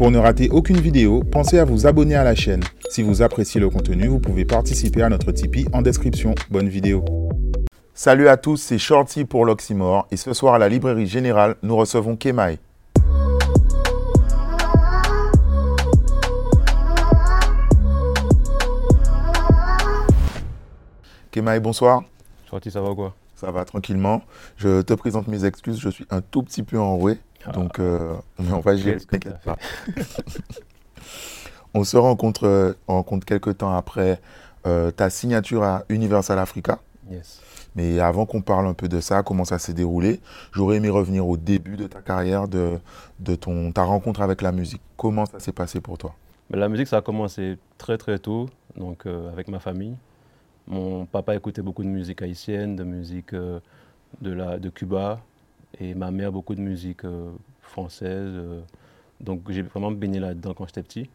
Pour ne rater aucune vidéo, pensez à vous abonner à la chaîne. Si vous appréciez le contenu, vous pouvez participer à notre Tipeee en description. Bonne vidéo. Salut à tous, c'est Shorty pour l'Oxymore et ce soir à la Librairie Générale, nous recevons Kemai. Kemai, bonsoir. Shorty, ça va quoi? Ça va tranquillement. Je te présente mes excuses, je suis un tout petit peu enroué. Ah. Donc, euh, on va gérer, t'inquiète pas. on se rencontre, euh, on rencontre quelques temps après euh, ta signature à Universal Africa. Yes. Mais avant qu'on parle un peu de ça, comment ça s'est déroulé, j'aurais aimé revenir au début de ta carrière, de, de ton, ta rencontre avec la musique. Comment ça s'est passé pour toi? Mais la musique, ça a commencé très très tôt, donc euh, avec ma famille. Mon papa écoutait beaucoup de musique haïtienne, de musique euh, de, la, de Cuba, et ma mère beaucoup de musique euh, française. euh. donc j'ai vraiment baigné là-dedans quand j'étais petit.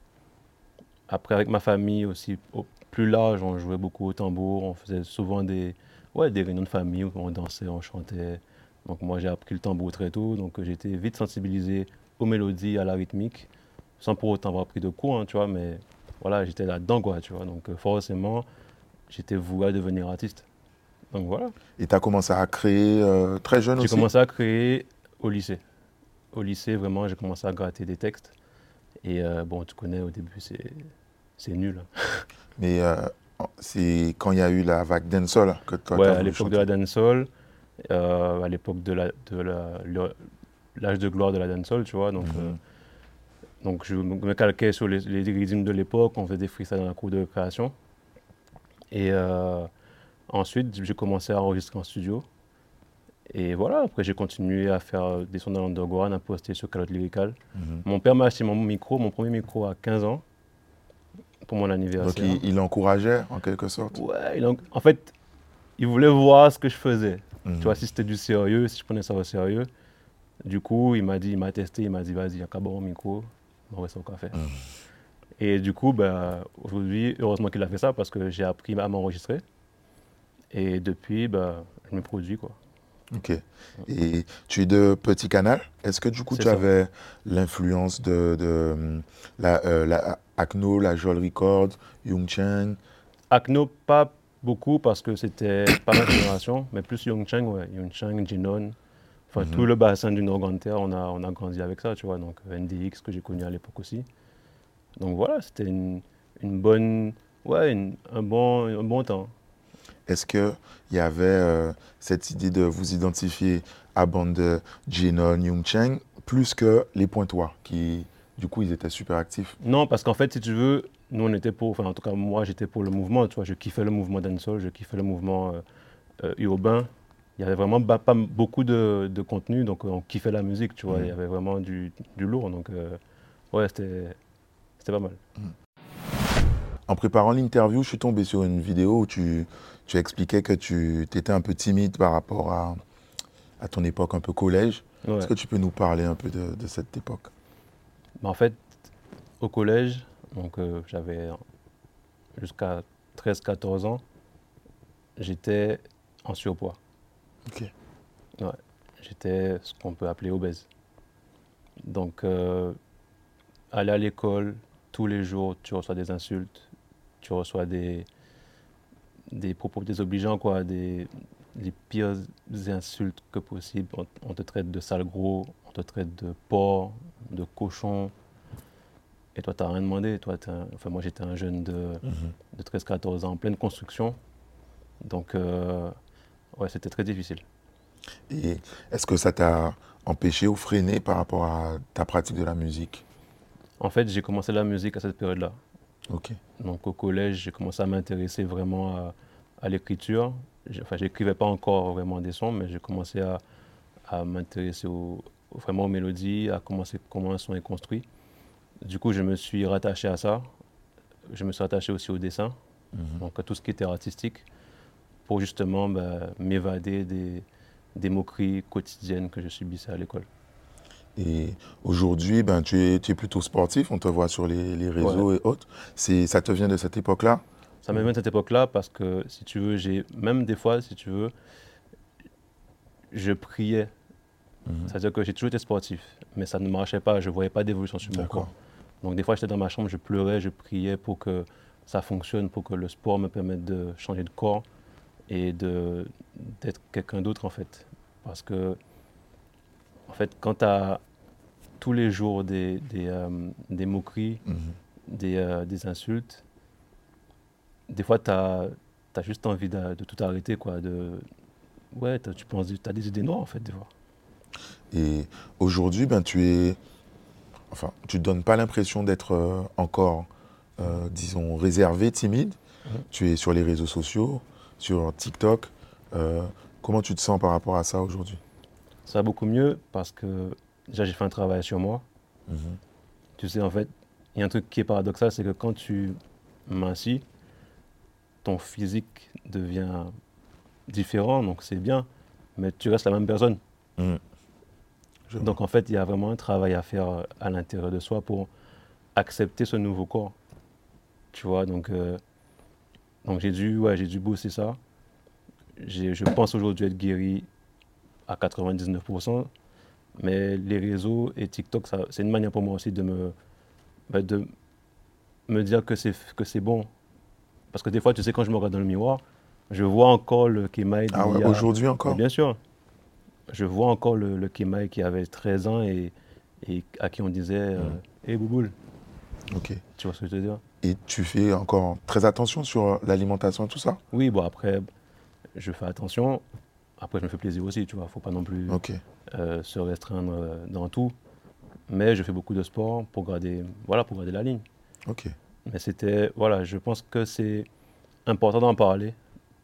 Après, avec ma famille aussi, au plus large, on jouait beaucoup au tambour, on faisait souvent des, ouais, des réunions de famille où on dansait, on chantait. Donc moi, j'ai appris le tambour très tôt, donc été vite sensibilisé aux mélodies, à la rythmique, sans pour autant avoir pris de cours, hein, tu vois, mais voilà, j'étais là-dedans, quoi, tu vois. Donc euh, forcément, j'étais voué à devenir artiste. Donc voilà. Et tu as commencé à créer euh, très jeune J'ai aussi commencé à créer au lycée. Au lycée, vraiment, j'ai commencé à gratter des textes. Et euh, bon, tu connais, au début, c'est nul. hein. Mais euh, c'est quand il y a eu la vague dancehall que toi, ouais, à l'époque de la dancehall, à l'époque de la de la- le- l'âge de gloire de la dancehall, tu vois. Donc, Mhm. donc je me calquais sur les, les rythmes de l'époque, on faisait des freestyles dans la cour de création. Et ensuite, j'ai commencé à enregistrer en studio. Et voilà, après j'ai continué à faire euh, des sons dans l'underground, à poster sur Calotte Lyrical. Mhm. Mon père m'a acheté mon micro, mon premier micro à 15 ans, pour mon Donc anniversaire. il, il encourageait en quelque sorte. Ouais, il en, en fait, il voulait voir ce que je faisais. Mhm. Tu vois, si c'était du sérieux, si je prenais ça au sérieux. Du coup, il m'a dit, il m'a testé, il m'a dit, vas-y, cabot au micro, on va au café. Mhm. Et du coup, ben, aujourd'hui, heureusement qu'il a fait ça parce que j'ai appris à m'enregistrer. Et depuis, ben, je me produis, quoi. Ok. Et tu es de Petit Canal. Est-ce que du coup tu ça. avais l'influence de, de, la, euh, la Acno, la Jol Records, Young Chang? Acno, pas beaucoup parce que c'était pas ma génération, mais plus Young Chang, ouais. Young Chang, Jinon. Enfin, Mhm. tout le bassin du Nord-Grande-Terre, on a, on a grandi avec ça, tu vois. Donc, euh, NDX, que j'ai connu à l'époque aussi. Donc voilà, c'était une, une bonne. Ouais, une- un, bon, un bon temps. Est-ce qu'il y avait euh, cette idée de vous identifier à bande de Jinon, Young Chang, plus que les Pointois, qui du coup ils étaient super actifs? Non, parce qu'en fait, si tu veux, nous, on était pour. Enfin, en tout cas, moi, j'étais pour le mouvement, tu vois. Je kiffais le mouvement dancehall, je kiffais le mouvement euh, euh, urbain. Il y avait vraiment pas beaucoup de, de contenu, donc on kiffait la musique, tu vois. Il y avait vraiment du, du lourd, donc ouais, c'était c'était pas mal. En préparant l'interview, je suis tombé sur une vidéo où tu, tu expliquais que tu étais un peu timide par rapport à, à ton époque un peu collège. Ouais. Est-ce que tu peux nous parler un peu de, de cette époque? Bah, en fait, au collège, donc euh, j'avais jusqu'à 13-14 ans, j'étais en surpoids. Ok. J'étais ce qu'on peut appeler obèse. Donc, euh, aller à l'école, tous les jours, tu reçois des insultes, tu reçois des, des propos désobligeants, quoi, des, les pires insultes que possible. On, on te traite de sale gros, on te traite de porc, de cochon. Et toi, tu n'as rien demandé. Toi, un- enfin, moi, j'étais un jeune de, de 13-14 ans en pleine construction. Donc, euh, ouais, c'était très difficile. Et est-ce que ça t'a empêché ou freiné par rapport à ta pratique de la musique? En fait, j'ai commencé la musique à cette période-là. Donc au collège, j'ai commencé à m'intéresser vraiment à, à l'écriture. Enfin, j'écrivais pas encore vraiment des sons, mais j'ai commencé à, à m'intéresser au- vraiment aux mélodies, à commencer comment un son est construit. Du coup, je me suis rattaché à ça. Je me suis rattaché aussi au dessin, Mhm. donc à tout ce qui était artistique, pour justement ben, m'évader des, des moqueries quotidiennes que je subissais à l'école. Et aujourd'hui, ben, tu, es, tu es plutôt sportif, on te voit sur les, les réseaux et autres. Ça te vient de cette époque-là? Ça me vient de cette époque-là parce que, si tu veux, j'ai même des fois, si tu veux, je priais. Mhm. C'est-à-dire que j'ai toujours été sportif, mais ça ne marchait pas. Je ne voyais pas d'évolution sur mon corps. Donc des fois, j'étais dans ma chambre, je pleurais, je priais pour que ça fonctionne, pour que le sport me permette de changer de corps et d'être quelqu'un d'autre en fait. Parce que, fait, quand tu as tous les jours des, des, euh, des moqueries, Mhm. des, euh, des insultes, des fois, tu as, juste envie de, de tout arrêter. Quoi, de, ouais, tu penses, as des idées noires en fait, des fois. Et aujourd'hui, ben, tu es. Enfin, tu ne donnes pas l'impression d'être euh, encore, euh, disons, réservé, timide. Tu es sur les réseaux sociaux, sur TikTok. Comment tu te sens par rapport à ça aujourd'hui? Ça va beaucoup mieux parce que déjà, j'ai fait un travail sur moi. Mhm. Tu sais, en fait, il y a un truc qui est paradoxal, c'est que quand tu m'assis, ton physique devient différent, donc c'est bien, mais tu restes la même personne. Mhm. Donc en fait, il y a vraiment un travail à faire euh, à l'intérieur de soi pour accepter ce nouveau corps. Tu vois, donc, euh, donc j'ai dû, ouais, j'ai dû bosser ça. Je pense aujourd'hui être guéri à 99%, mais les réseaux et TikTok, c'est une manière pour moi aussi de me, bah, de me dire que c'est que c'est bon. Parce que des fois, tu sais, quand je me regarde dans le miroir, je vois encore le Kemaï Ah ouais, aujourd'hui encore mais Bien sûr. Je vois encore le, le Kemaï qui avait 13 ans et, et à qui on disait euh, Mhm. Hé Bouboule, Ok. tu vois ce que je veux dire? Et tu fais encore très attention sur l'alimentation et tout ça? Oui, bon, après, je fais attention. Après, je me fais plaisir aussi, tu vois. faut pas non plus euh, se restreindre euh, dans tout. Mais je fais beaucoup de sport pour garder, voilà, pour garder la ligne. Ok. Mais c'était, voilà, je pense que c'est important d'en parler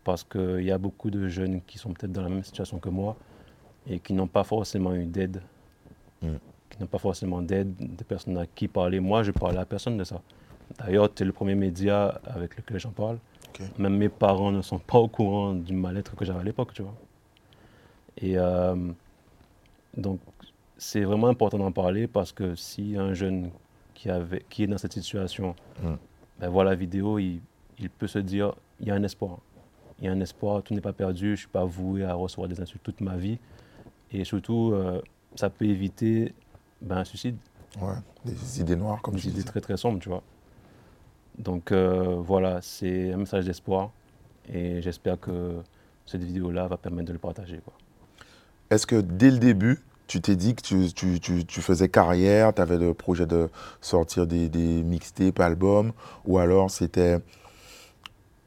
parce qu'il y a beaucoup de jeunes qui sont peut-être dans la même situation que moi et qui n'ont pas forcément eu d'aide, Mm. qui n'ont pas forcément d'aide, de personnes à qui parler. Moi, je parlais à personne de ça. D'ailleurs, tu es le premier média avec lequel j'en parle. Même mes parents ne sont pas au courant du mal-être que j'avais à l'époque, tu vois. Et euh, donc, c'est vraiment important d'en parler parce que si un jeune qui, avait, qui est dans cette situation Mm. ben, voit la vidéo, il, il peut se dire il y a un espoir. Il y a un espoir, tout n'est pas perdu, je ne suis pas voué à recevoir des insultes toute ma vie. Et surtout, euh, ça peut éviter ben, un suicide, Ouais. Des idées noires, comme des idées dis. très très sombres, tu vois. Donc euh, voilà, c'est un message d'espoir et j'espère que cette vidéo-là va permettre de le partager. Quoi. Est-ce que dès le début, tu t'es dit que tu, tu- tu- tu faisais carrière, tu avais le projet de sortir des, des mixtapes, albums, ou alors c'était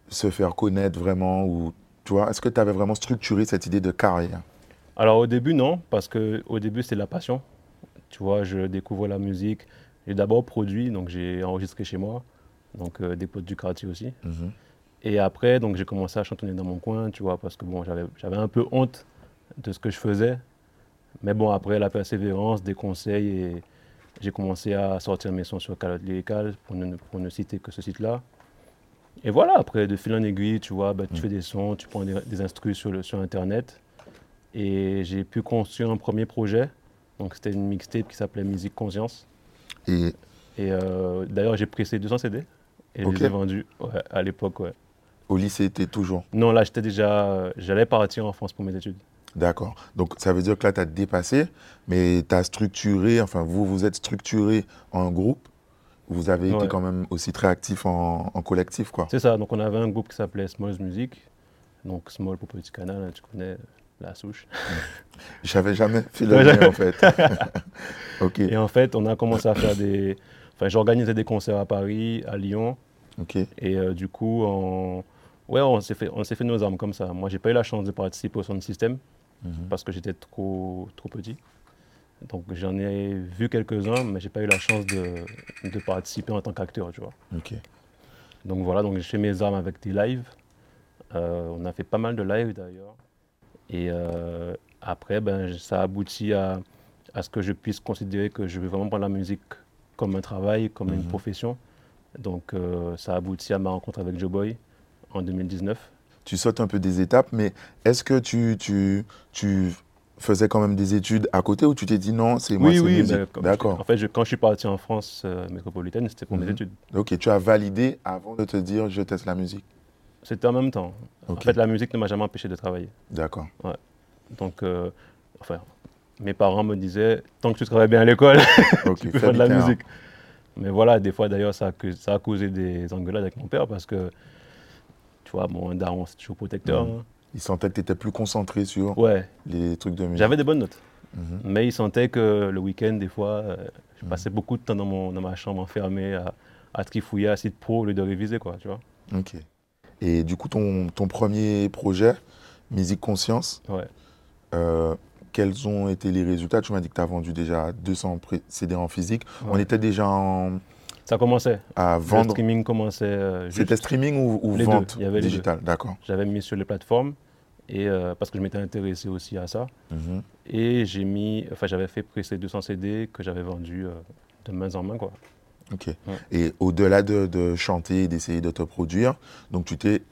se faire connaître vraiment, ou tu vois, est-ce que tu avais vraiment structuré cette idée de carrière? Alors au début, non, parce qu'au début, c'est la passion. Tu vois, je découvre la musique. J'ai d'abord produit, donc j'ai enregistré chez moi, donc euh, des potes du quartier aussi. Mhm. Et après, donc j'ai commencé à chantonner dans mon coin, tu vois, parce que bon, j'avais un peu honte de ce que je faisais. Mais bon, après la persévérance, des conseils, et j'ai commencé à sortir mes sons sur Calotte Lyrical, pour ne, pour ne citer que ce site-là. Et voilà, après, de fil en aiguille, tu vois, bah, tu Mm. fais des sons, tu prends des, des instrus sur, le, sur Internet. Et j'ai pu construire un premier projet. Donc c'était une mixtape qui s'appelait Musique Conscience. Et Et euh, d'ailleurs, j'ai pressé 200 CD. Et je les ai vendus ouais, à l'époque, ouais. au lycée, tu toujours? Non, là, j'étais déjà. J'allais partir en France pour mes études. D'accord. Donc ça veut dire que là, tu as dépassé, mais tu as structuré, enfin, vous, vous êtes structuré en groupe. Vous avez été quand même aussi très actif en, en collectif, quoi. C'est ça. Donc, on avait un groupe qui s'appelait Smalls Music. Donc, Small pour Petit Canal, hein, tu connais la souche. J'avais jamais fait le lien, en fait. ok, Et en fait, on a commencé à faire des. Enfin, j'organisais des concerts à Paris, à Lyon. ok. Et euh, du coup, on... Ouais, on s'est fait, on s'est fait nos armes comme ça. Moi, j'ai pas eu la chance de participer au son système Mhm. parce que j'étais trop, trop petit. Donc, j'en ai vu quelques-uns, mais j'ai pas eu la chance de, de participer en tant qu'acteur, tu vois. Donc voilà, donc j'ai fait mes armes avec des lives. Euh, on a fait pas mal de lives d'ailleurs. Et euh, après, ben, ça aboutit à, à ce que je puisse considérer que je veux vraiment prendre la musique comme un travail, comme une Mhm. profession. Donc euh, ça aboutit à ma rencontre avec Joe Boy en 2019. Tu sautes un peu des étapes, mais est-ce que tu, tu, tu faisais quand même des études à côté ou tu t'es dit non, c'est moi, c'est musique? ben, D'accord. En fait, je- quand je suis parti en France euh, métropolitaine, c'était pour Mhm. mes études. Ok, tu as validé avant de te dire je teste la musique? C'était en même temps. En fait, la musique ne m'a jamais empêché de travailler. D'accord. Donc, euh, enfin, mes parents me disaient, tant que tu travailles bien à l'école, Ok, tu peux faire de la musique. Mais voilà, des fois d'ailleurs, ça, ça a causé des engueulades avec mon père parce que, vois, bon, un daron, c'est toujours protecteur. Hein. Il sentait que tu étais plus concentré sur Ouais, les trucs de musique. j'avais des bonnes notes. Mhm. Mais il sentait que le week-end, des fois, euh, je Mhm. passais beaucoup de temps dans, mon, dans ma chambre enfermé à, à trifouiller à site pro au lieu de réviser, quoi, tu vois. Ok. Et du coup, ton, ton premier projet, Musique Conscience, Ouais. euh, quels ont été les résultats? Tu m'as dit que tu as vendu déjà 200 pré- CD en physique. On était déjà en- Ça commençait. à Le vendre. streaming commençait. euh, C'était streaming ou, ou Les deux, vente il y avait les digitale? D'accord. J'avais mis sur les plateformes et euh, parce que je m'étais intéressé aussi à ça. Mhm. Et j'ai mis, enfin, j'avais fait presser 200 CD que j'avais vendus euh, de main en main, quoi. Ok. Et au-delà de, de chanter et d'essayer de te produire, donc tu t'es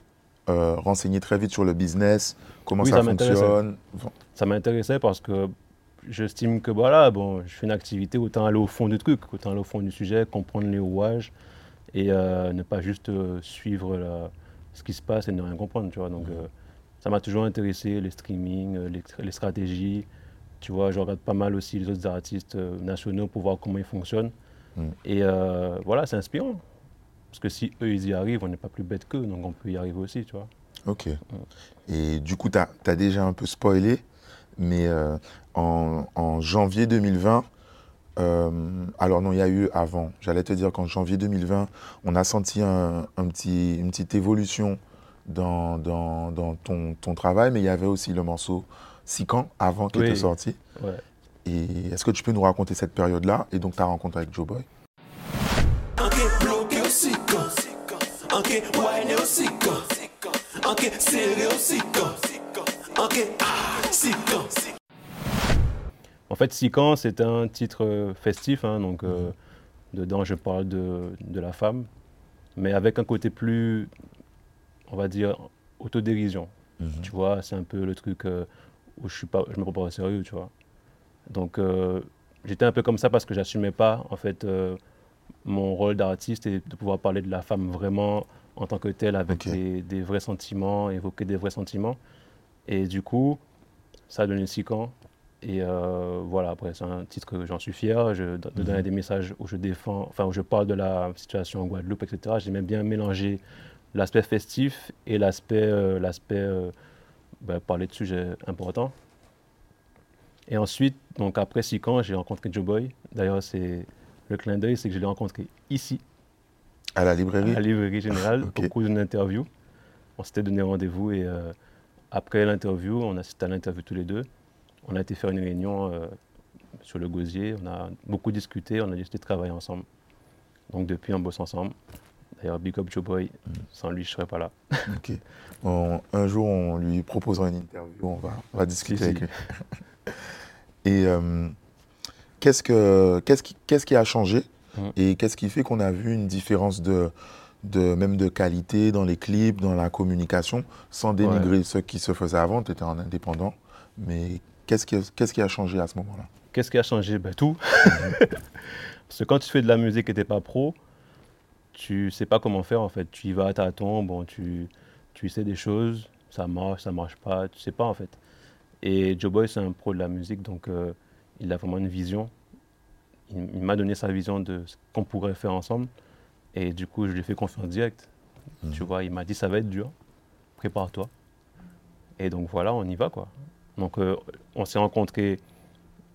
renseigné très vite sur le business, comment Oui, ça, ça fonctionne? Ça m'intéressait parce que j'estime que voilà, bon, je fais une activité, autant aller au fond du truc, autant aller au fond du sujet, comprendre les rouages et euh, ne pas juste euh, suivre la- ce qui se passe et ne rien comprendre, tu vois. Donc, euh, ça m'a toujours intéressé, les streamings, les, les stratégies. Tu vois, je regarde pas mal aussi les autres artistes nationaux pour voir comment ils fonctionnent. Mm. Et voilà, c'est inspirant. Parce que si eux, ils y arrivent, on n'est pas plus bête qu'eux, donc on peut y arriver aussi, tu vois. Ok. Et du coup, tu as, déjà un peu spoilé, mais euh, en, en janvier 2020, euh, alors non, il y a eu avant, j'allais te dire qu'en janvier 2020, on a senti un, un petit, une petite évolution dans, dans, dans ton, ton travail, mais il y avait aussi le morceau Sican avant qui Oui. était sorti. Ouais. Et est-ce que tu peux nous raconter cette période-là et donc ta rencontre avec Joe Boy? En fait, Sican, c'est un titre euh, festif, hein, donc euh, dedans je parle de, de la femme, mais avec un côté plus, on va dire, autodérision. Tu vois, c'est un peu le truc euh, où je suis pas, je me prends pas au sérieux, tu vois. Donc euh, j'étais un peu comme ça parce que j'assumais pas, en fait, mon rôle d'artiste et de pouvoir parler de la femme vraiment en tant que telle, avec des vrais sentiments, évoquer des vrais sentiments. Et du coup, ça a donné Sican. Et euh, voilà, après, c'est un titre que j'en suis fier. Je, de de donner des messages où je défends, enfin, où je parle de la situation en Guadeloupe, etc. J'aimais bien mélanger l'aspect festif et l'aspect, euh, l'aspect euh, ben, parler de sujets importants. Et ensuite, donc après six ans, j'ai rencontré Joe Boy. D'ailleurs, c'est le clin d'œil, c'est que je l'ai rencontré ici, À la librairie à la librairie générale, Ok. au cours d'une interview. On s'était donné rendez-vous et euh, après l'interview, on assisté à l'interview tous les deux. On a été faire une réunion euh, sur le gosier. On a beaucoup discuté, on a décidé de travailler ensemble. Donc depuis, on bosse ensemble. D'ailleurs, Big Up Joe Boy, Mm. sans lui, je ne serais pas là. Ok. On- un jour, on lui proposera une interview, on va, on va discuter Si, avec si. lui. Et euh, qu'est-ce, que, qu'est-ce, qui, qu'est-ce qui a changé Mhm. et qu'est-ce qui fait qu'on a vu une différence de, de, même de qualité dans les clips, dans la communication, sans dénigrer ce qui se faisait avant, tu étais en indépendant, mais qu'est-ce qui, a changé à ce moment-là? Qu'est-ce qui a changé? Ben, Tout. Parce que quand tu fais de la musique et tu n'es pas pro, tu sais pas comment faire en fait. Tu y vas à tâtons, bon, tu, tu sais des choses, ça marche, ça marche pas, tu sais pas en fait. Et Joe Boy, c'est un pro de la musique, donc euh, il a vraiment une vision. Il, il m'a donné sa vision de ce qu'on pourrait faire ensemble. Et du coup, je lui ai fait confiance direct. Tu vois, il m'a dit ça va être dur, prépare-toi. Et donc voilà, on y va quoi. Donc euh, on s'est rencontrés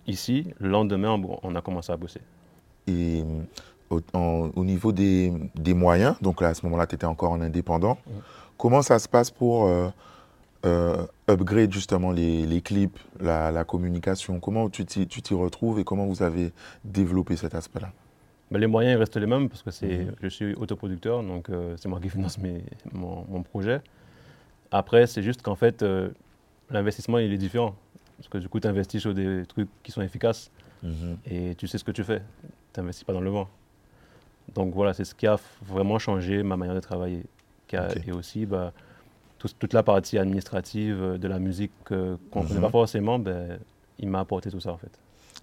ici, le lendemain, on- on a commencé à bosser. Et euh, au, en- au niveau des, des moyens, donc là, à ce moment-là, tu étais encore en indépendant, Mhm. comment ça se passe pour euh, euh, upgrade justement les, les clips, la, la communication? Comment tu t'y retrouves et comment vous avez développé cet aspect-là? Mais les moyens ils restent les mêmes parce que c'est, Mhm. je suis autoproducteur, donc c'est moi qui finance mes- mon, mon projet. Après, c'est juste qu'en fait, l'investissement il est différent. Parce que du coup, tu investis sur des trucs qui sont efficaces et tu sais ce que tu fais. Tu n'investis pas dans le vent. Donc voilà, c'est ce qui a vraiment changé ma manière de travailler. Et aussi, bah, tout- toute la partie administrative euh, de la musique euh, qu'on ne connaît Mhm. pas forcément, ben, il m'a apporté tout ça en fait.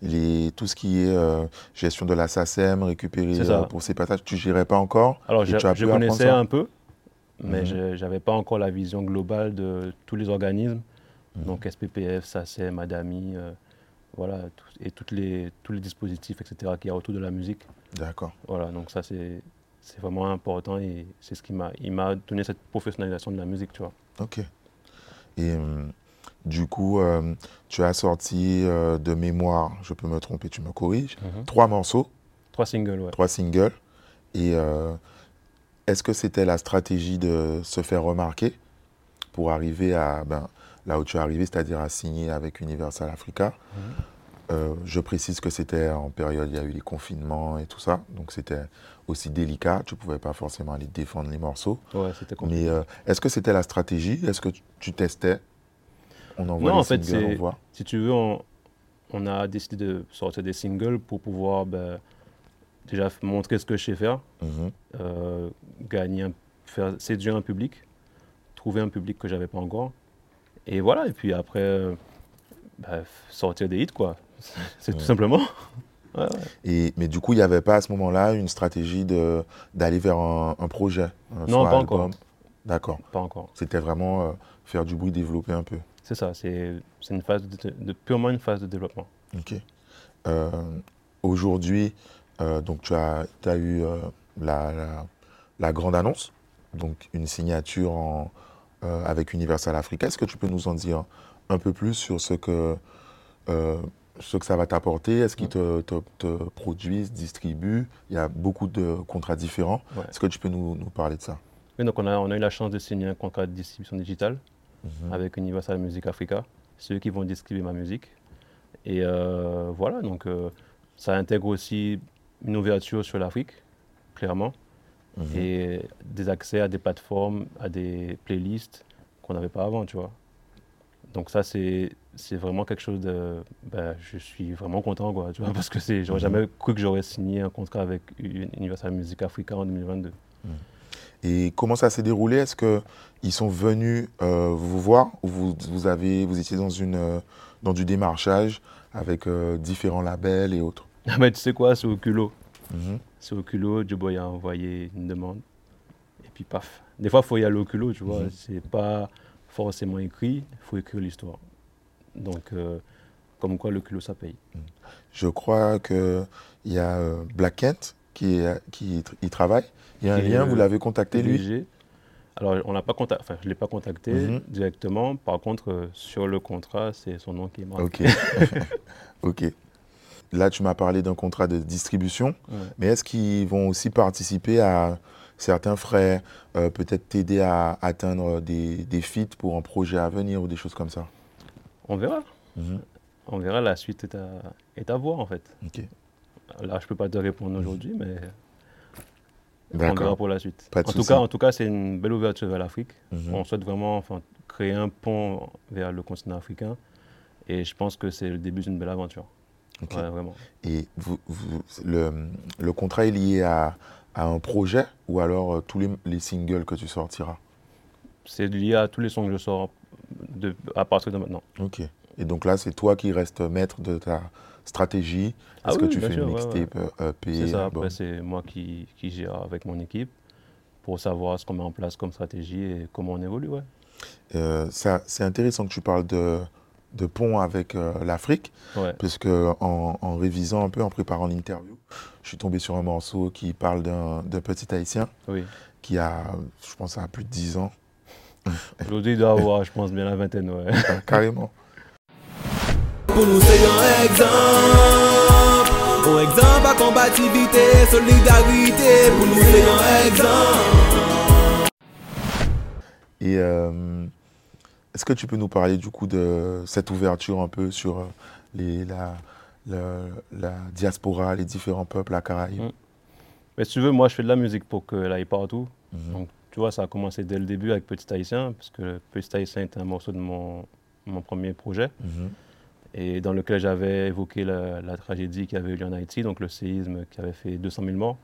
Les- Tout ce qui est euh, gestion de la SACEM, récupérer euh, pour ces passages, tu ne gérais pas encore? Alors, je, connaissais un peu, mais Mhm. je n'avais pas encore la vision globale de tous les organismes. Mhm. Donc, SPPF, SACEM, Madami, euh, voilà, tout- et toutes les, tous les dispositifs, etc., qu'il y a autour de la musique. D'accord. Voilà, donc ça c'est vraiment important et c'est ce qui m'a donné cette professionnalisation de la musique, tu vois. Ok. Et hum, du coup, euh, tu as sorti euh, de mémoire, je peux me tromper, tu me corriges, Mhm. trois morceaux, Trois singles, ouais. trois singles. Et euh, est-ce que c'était la stratégie de se faire remarquer pour arriver à ben, là où tu es arrivé, c'est-à-dire à signer avec Universal Africa Mhm. Euh, Je précise que c'était en période, il y a eu les confinements et tout ça, donc c'était aussi délicat. Tu ne pouvais pas forcément aller défendre les morceaux. Ouais, c'était compliqué. Mais euh, est-ce que c'était la stratégie? Est-ce que tu, tu testais? On envoie Non, les en fait, singles, on voit. Si tu veux, on, on a décidé de sortir des singles pour pouvoir ben, déjà montrer ce que je sais faire, Mhm. euh, gagner, un- faire séduire un public, trouver un public que j'avais pas encore. Et voilà, et puis après, euh, f- sortir des hits, quoi. C'est Ouais. tout simplement. Ouais, ouais. Et, mais du coup, il n'y avait pas à ce moment-là une stratégie d'aller vers un, un projet un Non, pas encore. D'accord. Pas encore. C'était vraiment euh, faire du bruit, développer un peu. C'est ça, c'est une phase de, de- purement une phase de développement. Ok. Euh, Aujourd'hui, donc tu as, as eu la, la- la grande annonce, donc une signature en, avec Universal Africa. Est-ce que tu peux nous en dire un peu plus sur ce que, euh, ce que ça va t'apporter? Est-ce qu'ils te, te- te produisent, distribuent? Il y a beaucoup de contrats différents. Ouais. Est-ce que tu peux nous, nous parler de ça? Et donc on a, on a eu la chance de signer un contrat de distribution digitale Mhm. avec Universal Music Africa. C'est eux qui vont distribuer ma musique. Et euh, voilà, donc euh, ça intègre aussi une ouverture sur l'Afrique, clairement, Mhm. et des accès à des plateformes, à des playlists qu'on n'avait pas avant, tu vois. Donc ça, c'est c'est vraiment quelque chose de... ben, je suis vraiment content, quoi, tu vois, parce que c'est- j'aurais Mhm. jamais cru que j'aurais signé un contrat avec Universal Music Africa en 2022. Et comment ça s'est déroulé? Est-ce qu'ils sont venus euh, vous voir ou vous, vous, avez, vous étiez dans, une, euh, dans du démarchage avec euh, différents labels et autres? Mais tu sais quoi, c'est au culot. Mhm. C'est au culot, Joboy a envoyé une demande. Et puis paf. Des fois, il faut y aller au culot, tu vois. Mhm. C'est pas forcément écrit, il faut écrire l'histoire. Donc, euh, comme quoi le culot, ça paye. Je crois qu'il y a euh, Black Kent qui, qui y travaille. Il y a un lien, vous l'avez contacté lui? Alors, on l'a pas contacté, enfin, je ne l'ai pas contacté Mhm. directement. Par contre, euh, sur le contrat, c'est son nom qui est marqué. Ok. ok. Là, tu m'as parlé d'un contrat de distribution, Ouais. mais est-ce qu'ils vont aussi participer à certains frais, euh, peut-être t'aider à atteindre des, des feats pour un projet à venir ou des choses comme ça? On verra. Mhm. On verra, la suite est à, est à voir, en fait. Là, je peux pas te répondre aujourd'hui, mais on verra pour la suite. En, tout cas, en tout cas, c'est une belle ouverture vers l'Afrique. Mhm. On souhaite vraiment enfin, créer un pont vers le continent africain. Et je pense que c'est le début d'une belle aventure. Ouais, vraiment. Et vous, vous- le, le contrat est lié à, à un projet ou alors euh, tous les, les singles que tu sortiras? C'est lié à tous les sons que je sors de, à partir de maintenant. Ok. Et donc là, c'est toi qui restes maître de ta stratégie. Ah Est-ce oui, que tu fais sûr, une ouais, mixtape, euh, EP C'est ça, album après, c'est moi qui, qui gère avec mon équipe pour savoir ce qu'on met en place comme stratégie et comment on évolue. Ouais. Euh, C'est intéressant que tu parles de, de pont avec euh, l'Afrique, Ouais. parce que en, en révisant un peu, en préparant l'interview, je suis tombé sur un morceau qui parle d'un petit Haïtien Oui. qui a, je pense, a plus de 10 ans. Aujourd'hui, il doit avoir, je pense, bien la vingtaine. Ouais. Ah, Carrément. Pour nous c'est un exemple Un exemple à combativité, solidarité Pour nous c'est un exemple Et euh, est-ce que tu peux nous parler du coup de cette ouverture un peu sur euh, les, la, la- la diaspora, les différents peuples à Caraïbes Mm. Mais si tu veux, moi, je fais de la musique pour qu'elle aille partout. Mhm. Donc, tu vois, ça a commencé dès le début avec Petit Haïtien, parce que Petit Haïtien était un morceau de mon, mon premier projet, Mhm. et dans lequel j'avais évoqué la, la tragédie qui avait eu lieu en Haïti, donc le séisme qui avait fait 200 000 morts.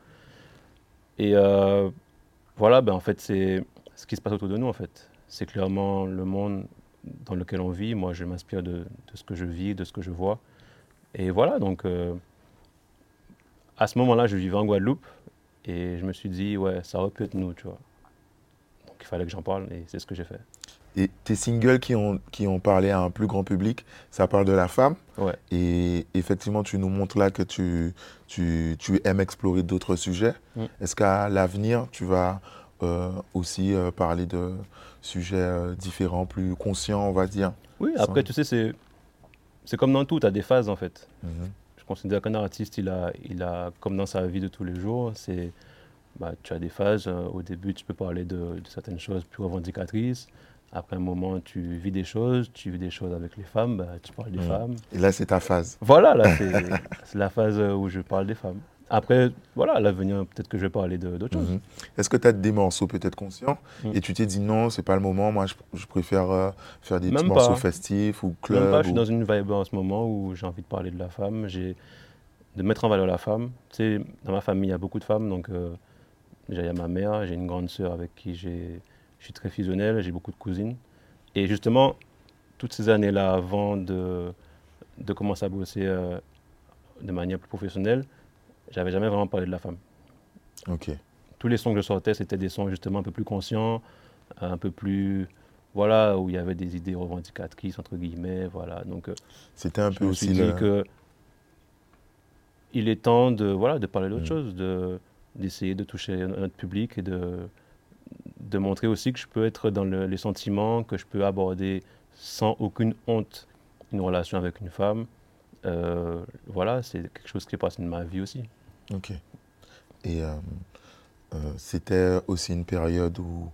Et euh, voilà, ben, en fait, c'est ce qui se passe autour de nous, en fait. C'est clairement le monde dans lequel on vit. Moi, je m'inspire de, de ce que je vis, de ce que je vois. Et voilà, donc, euh, à ce moment-là, je vivais en Guadeloupe, et je me suis dit, ouais, ça aurait pu être nous, tu vois. Donc, il fallait que j'en parle, et c'est ce que j'ai fait. Et tes singles qui ont, qui ont parlé à un plus grand public, ça parle de la femme. Ouais. Et effectivement, tu nous montres là que tu, tu, tu aimes explorer d'autres sujets. Mm. Est-ce qu'à l'avenir, tu vas euh, aussi euh, parler de sujets euh, différents, plus conscients, on va dire Oui, Sans- après, tu sais, c'est, c'est comme dans tout, tu as des phases en fait. Mhm. Je considère qu'un artiste, il a, il a, comme dans sa vie de tous les jours, c'est, bah, tu as des phases. euh, au début, tu peux parler de, de certaines choses plus revendicatrices. Après un moment, tu vis des choses, tu vis des choses avec les femmes, bah, tu parles des Mhm. femmes. Et là, c'est ta phase. Voilà, là, c'est, c'est la phase où je parle des femmes. Après, voilà, l'avenir, peut-être que je vais parler de, d'autres choses. Mhm. Est-ce que tu as des morceaux peut-être conscients Mm. et tu t'es dit non, c'est pas le moment, moi je, je préfère euh, faire des petits Même morceaux festifs ou Même club pas, je suis dans une vibe en ce moment où j'ai envie de parler de la femme, j'ai de mettre en valeur la femme. Tu sais, dans ma famille, il y a beaucoup de femmes, donc euh, déjà il y a ma mère, j'ai une grande sœur avec qui j'ai, je suis très fusionnel, j'ai beaucoup de cousines. Et justement, toutes ces années-là, avant de, de commencer à bosser euh, de manière plus professionnelle, j'avais jamais vraiment parlé de la femme. Ok. Tous les sons que je sortais, c'était des sons justement un peu plus conscients, un peu plus, voilà, où il y avait des idées revendicatrices, entre guillemets, voilà. Donc, euh, C'était un je peu me suis aussi dit le... que il est temps de, voilà, de parler d'autre Mm. chose, de, d'essayer de toucher notre public et de, de montrer aussi que je peux être dans le- les sentiments, que je peux aborder sans aucune honte une relation avec une femme. Euh, voilà, c'est quelque chose qui est passé de ma vie aussi. Ok. Et euh, euh, c'était aussi une période où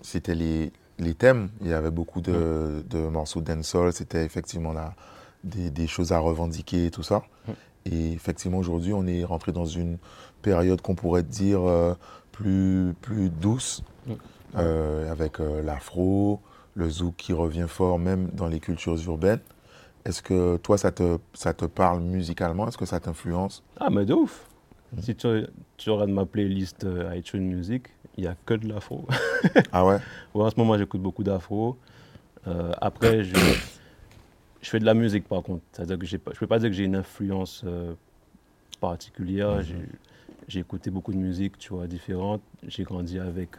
c'était les, les thèmes. Il y avait beaucoup de, de morceaux dancehall. C'était effectivement là, des, des choses à revendiquer et tout ça. Mm. Et effectivement, aujourd'hui, on est rentré dans une période qu'on pourrait dire euh, plus, plus douce, Mm. avec l'afro, le zouk qui revient fort même dans les cultures urbaines. Est-ce que toi, ça te, ça te parle musicalement? Est-ce que ça t'influence? Ah, mais de ouf Mm. Si tu, tu regardes ma playlist euh, iTunes Music, il n'y a que de l'afro. Ah ouais? Ouais, en ce moment, j'écoute beaucoup d'afro. Euh, après, je, je fais de la musique, par contre. C'est-à-dire que je ne peux pas dire que j'ai une influence euh, particulière. Mhm. J'ai- écouté beaucoup de musique, tu vois, différentes. J'ai grandi avec,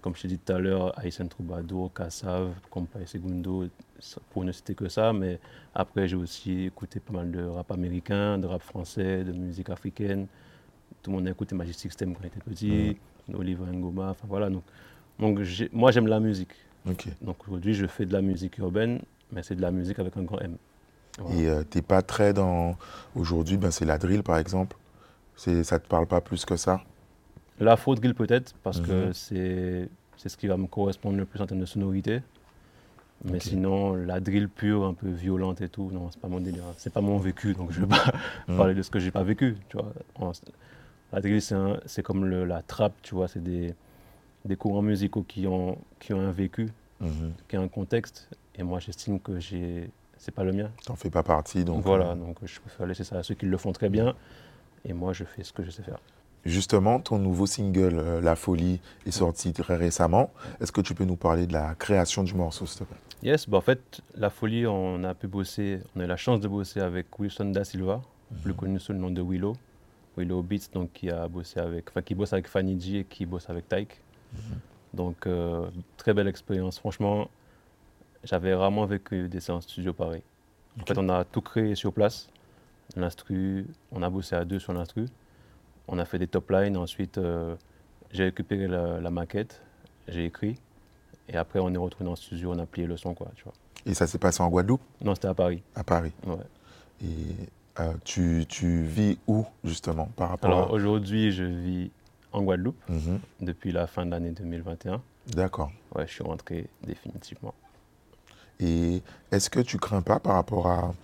comme je t'ai dit tout à l'heure, Aysen Troubadour, Kassav, Compay Segundo, pour ne citer que ça. Mais après, j'ai aussi écouté pas mal de rap américain, de rap français, de musique africaine. Tout le monde a écouté Magic System quand il était petit, Oliver Ngoma, enfin voilà. Donc, moi, j'aime la musique. Donc aujourd'hui, je fais de la musique urbaine, mais c'est de la musique avec un grand M. Voilà. Et euh, t'es pas très dans. Aujourd'hui, ben, c'est la drill par exemple. Ça te parle pas plus que ça? L'afro drill peut-être, parce que Mhm. c'est c'est ce qui va me correspondre le plus en termes de sonorité. Mais sinon, la drill pure, un peu violente et tout, non, c'est pas mon délire. C'est pas mon vécu, donc je vais pas Mhm. parler de ce que j'ai pas vécu. Tu vois. En- La drill, c'est un- c'est comme le- la trappe, tu vois, c'est des, des courants musicaux qui ont, qui ont un vécu, Mhm. qui ont un contexte. Et moi, j'estime que j'ai c'est pas le mien. T'en fais pas partie. Donc, voilà, euh, donc je préfère laisser ça à ceux qui le font très bien. Et moi, je fais ce que je sais faire. Justement, ton nouveau single, euh, La Folie, est sorti très récemment. Est-ce que tu peux nous parler de la création du morceau, s'il te plaît? Yes, bah en fait, La Folie, on a pu bosser, on a eu la chance de bosser avec Wilson Da Silva, plus connu sous le nom de Willow. Willow Beats, donc qui a bossé avec, enfin qui bosse avec Fanny G et qui bosse avec Tyke. Donc euh, très belle expérience. Franchement, j'avais rarement vécu des séances studio pareil. En fait, on a tout créé sur place. L'instru, on a bossé à deux sur l'instru. On a fait des top lines. Ensuite, euh, j'ai récupéré la, la maquette, j'ai écrit. Et après, on est retourné dans le studio, on a plié le son, quoi, tu vois. Et ça s'est passé en Guadeloupe, Non, c'était à Paris. à Paris. Ouais. Et euh, tu, tu vis où, justement, par rapport Alors à... aujourd'hui, je vis en Guadeloupe Mhm. depuis la fin de l'année 2021. D'accord. Ouais, je suis rentré définitivement. Et est-ce que tu crains pas par rapport à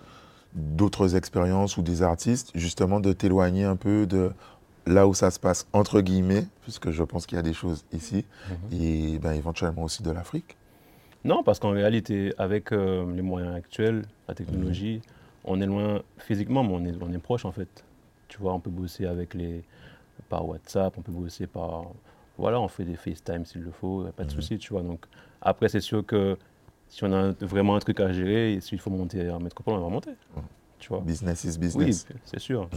d'autres expériences ou des artistes, justement, de t'éloigner un peu de là où ça se passe, entre guillemets, puisque je pense qu'il y a des choses ici, Mhm. et ben, éventuellement aussi de l'Afrique Non, parce qu'en réalité, avec euh, les moyens actuels, la technologie, on est loin physiquement, mais on est, on est proche en fait. Tu vois, on peut bosser avec les, par WhatsApp, on peut bosser par. Voilà, on fait des FaceTime s'il le faut, pas de Mhm. souci, tu vois. Donc, après, c'est sûr que si on a un- vraiment un truc à gérer, s'il faut monter en métropole, on va monter. Mhm. Tu vois. Business is Oui, business. c'est sûr.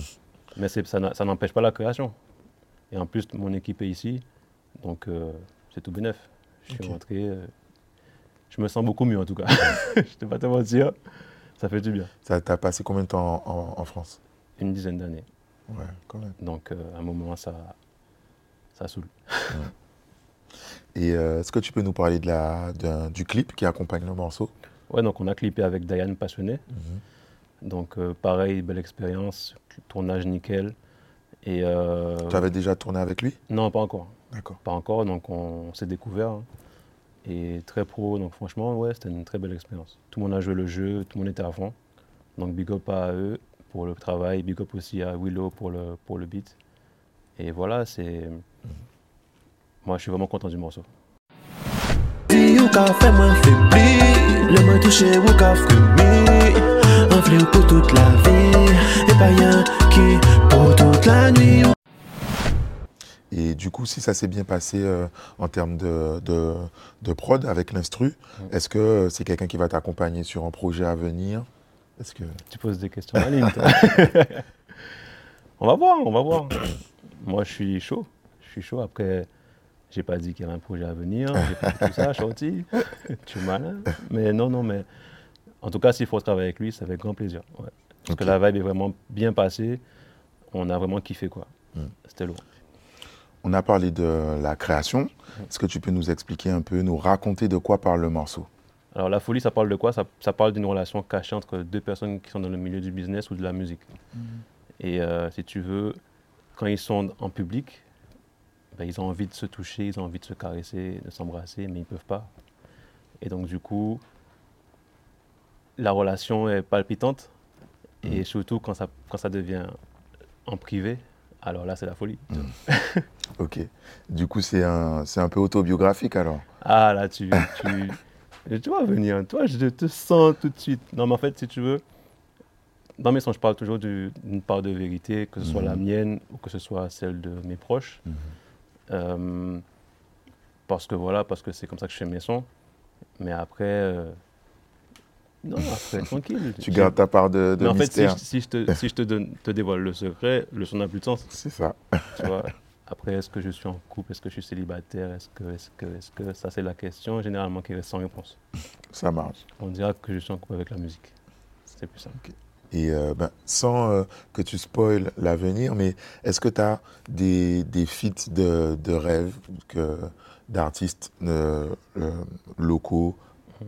Mais ça n'empêche pas la création. Et en plus, mon équipe est ici, donc euh, c'est tout bénef. Je suis rentré, euh, je me sens beaucoup mieux en tout cas. je ne vais pas te mentir, ça fait du bien. Ça t'a passé combien de temps en, en France? Une dizaine d'années. Ouais, quand même. Donc, euh, à un moment, ça, ça saoule. Et est-ce que tu peux nous parler de la, du clip qui accompagne le morceau? Ouais, donc on a clippé avec Diane Passionné. Donc, euh, pareil, belle expérience, tournage nickel. Et euh, Tu avais déjà tourné avec lui? Non, pas encore. D'accord. Pas encore, donc on s'est découvert. hein. Et très pro, donc franchement, ouais, c'était une très belle expérience. Tout le monde a joué le jeu, tout le monde était à fond. Donc big up à eux pour le travail, big up aussi à Willow pour le, pour le beat. Et voilà, c'est. Moi, je suis vraiment content du morceau. Si toute la toute la nuit Et du coup, si ça s'est bien passé euh, en termes de, de, de prod avec l'instru, est-ce que c'est quelqu'un qui va t'accompagner sur un projet à venir? Est-ce que Tu poses des questions à ligne, toi. on va voir, on va voir. Moi, je suis chaud. Je suis chaud. Après, j'ai pas dit qu'il y avait un projet à venir. J'ai pas dit tout ça, Shorty. tu es malin. Mais non, non, mais en tout cas, s'il faut travailler avec lui, c'est avec grand plaisir. ouais. Parce que la vibe est vraiment bien passée. On a vraiment kiffé, quoi. C'était lourd. on a parlé de la création Est-ce que tu peux nous expliquer un peu, nous raconter de quoi parle le morceau? Alors, la folie, ça parle de quoi? Ça, ça parle d'une relation cachée entre deux personnes qui sont dans le milieu du business ou de la musique. Et euh, si tu veux, quand ils sont en public, ben, ils ont envie de se toucher, ils ont envie de se caresser, de s'embrasser, mais ils ne peuvent pas. Et donc, du coup, la relation est palpitante. Et surtout, quand ça, quand ça devient en privé, alors là, c'est la folie. Ok. Du coup, c'est un, un peu autobiographique alors Ah là, tu, tu, tu vas venir. Toi, je te sens tout de suite. Non, mais en fait, si tu veux, dans mes sons, je parle toujours du- d'une part de vérité, que ce soit la mienne ou que ce soit celle de mes proches. Euh, parce que voilà, parce que c'est comme ça que je fais mes sons. Mais après, euh, non, après, tranquille. Tu gardes ta part de, de Mais en fait, si je, si je te, si je te, donne, te dévoile le secret, le son n'a plus de sens. C'est ça. Tu vois. Après, est-ce que je suis en couple? Est-ce que je suis célibataire? Est-ce que, est-ce que, est-ce que? Ça, c'est la question généralement qui reste sans réponse. Ça marche. On dira que je suis en couple avec la musique. C'est plus simple. Et euh, ben, sans euh, que tu spoiles l'avenir, mais est-ce que tu as des, des feats de, de rêve que, d'artistes euh, euh, locaux,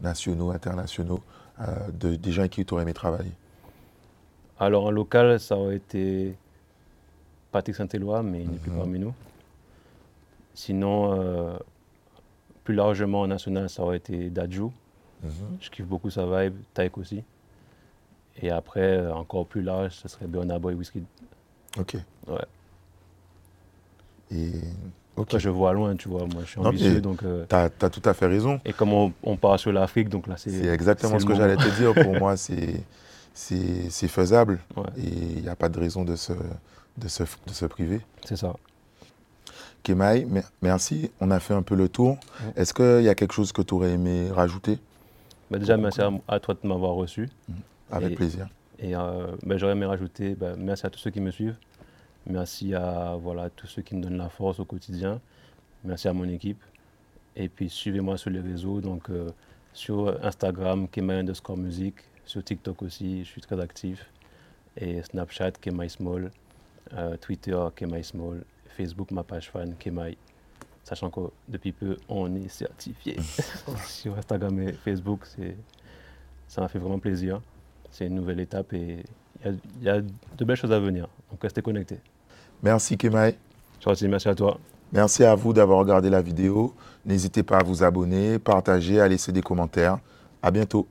nationaux, internationaux, de, des gens avec qui tu aurais aimé travailler Alors, en local, ça aurait été Patrick Saint-Éloi, mais il n'est plus Mhm. parmi nous. Sinon, euh, plus largement en national, ça aurait été Dadju. Je kiffe beaucoup sa vibe, Taïk aussi. Et après, euh, encore plus large, ce serait Burna Boy Whisky. Ok. Ouais. Et Après, je vois loin, tu vois. Moi, je suis ambitieux, donc. euh, Tu as, tout à fait raison. Et comme on, on part sur l'Afrique, donc là, c'est. C'est exactement ce que j'allais te dire. Pour moi, c'est, faisable. Ouais. Et il n'y a pas de raison de se, de se, de se priver. C'est ça. Kemaï, mer- merci. On a fait un peu le tour. Ouais. Est-ce qu'il y a quelque chose que tu aurais aimé rajouter? Bah, déjà, merci à, à toi de m'avoir reçu. Avec Et- plaisir. Et euh, bah, j'aurais aimé rajouter bah, merci à tous ceux qui me suivent. Merci à voilà, tous ceux qui me donnent la force au quotidien. Merci à mon équipe. Et puis suivez-moi sur les réseaux. Donc euh, sur Instagram, Kemai underscore music. Sur TikTok aussi, je suis très actif. Et Snapchat, Kemai Small. Euh, Twitter, Kemai Small. Facebook, ma page fan, Kemai. Sachant que depuis peu, on est certifié sur Instagram et Facebook. c'est- Ça m'a fait vraiment plaisir. C'est une nouvelle étape et il y a- il y, a de belles choses à venir. Donc restez connectés. Merci Kemaï. Merci à toi. Merci à vous d'avoir regardé la vidéo. N'hésitez pas à vous abonner, partager, à laisser des commentaires. À bientôt.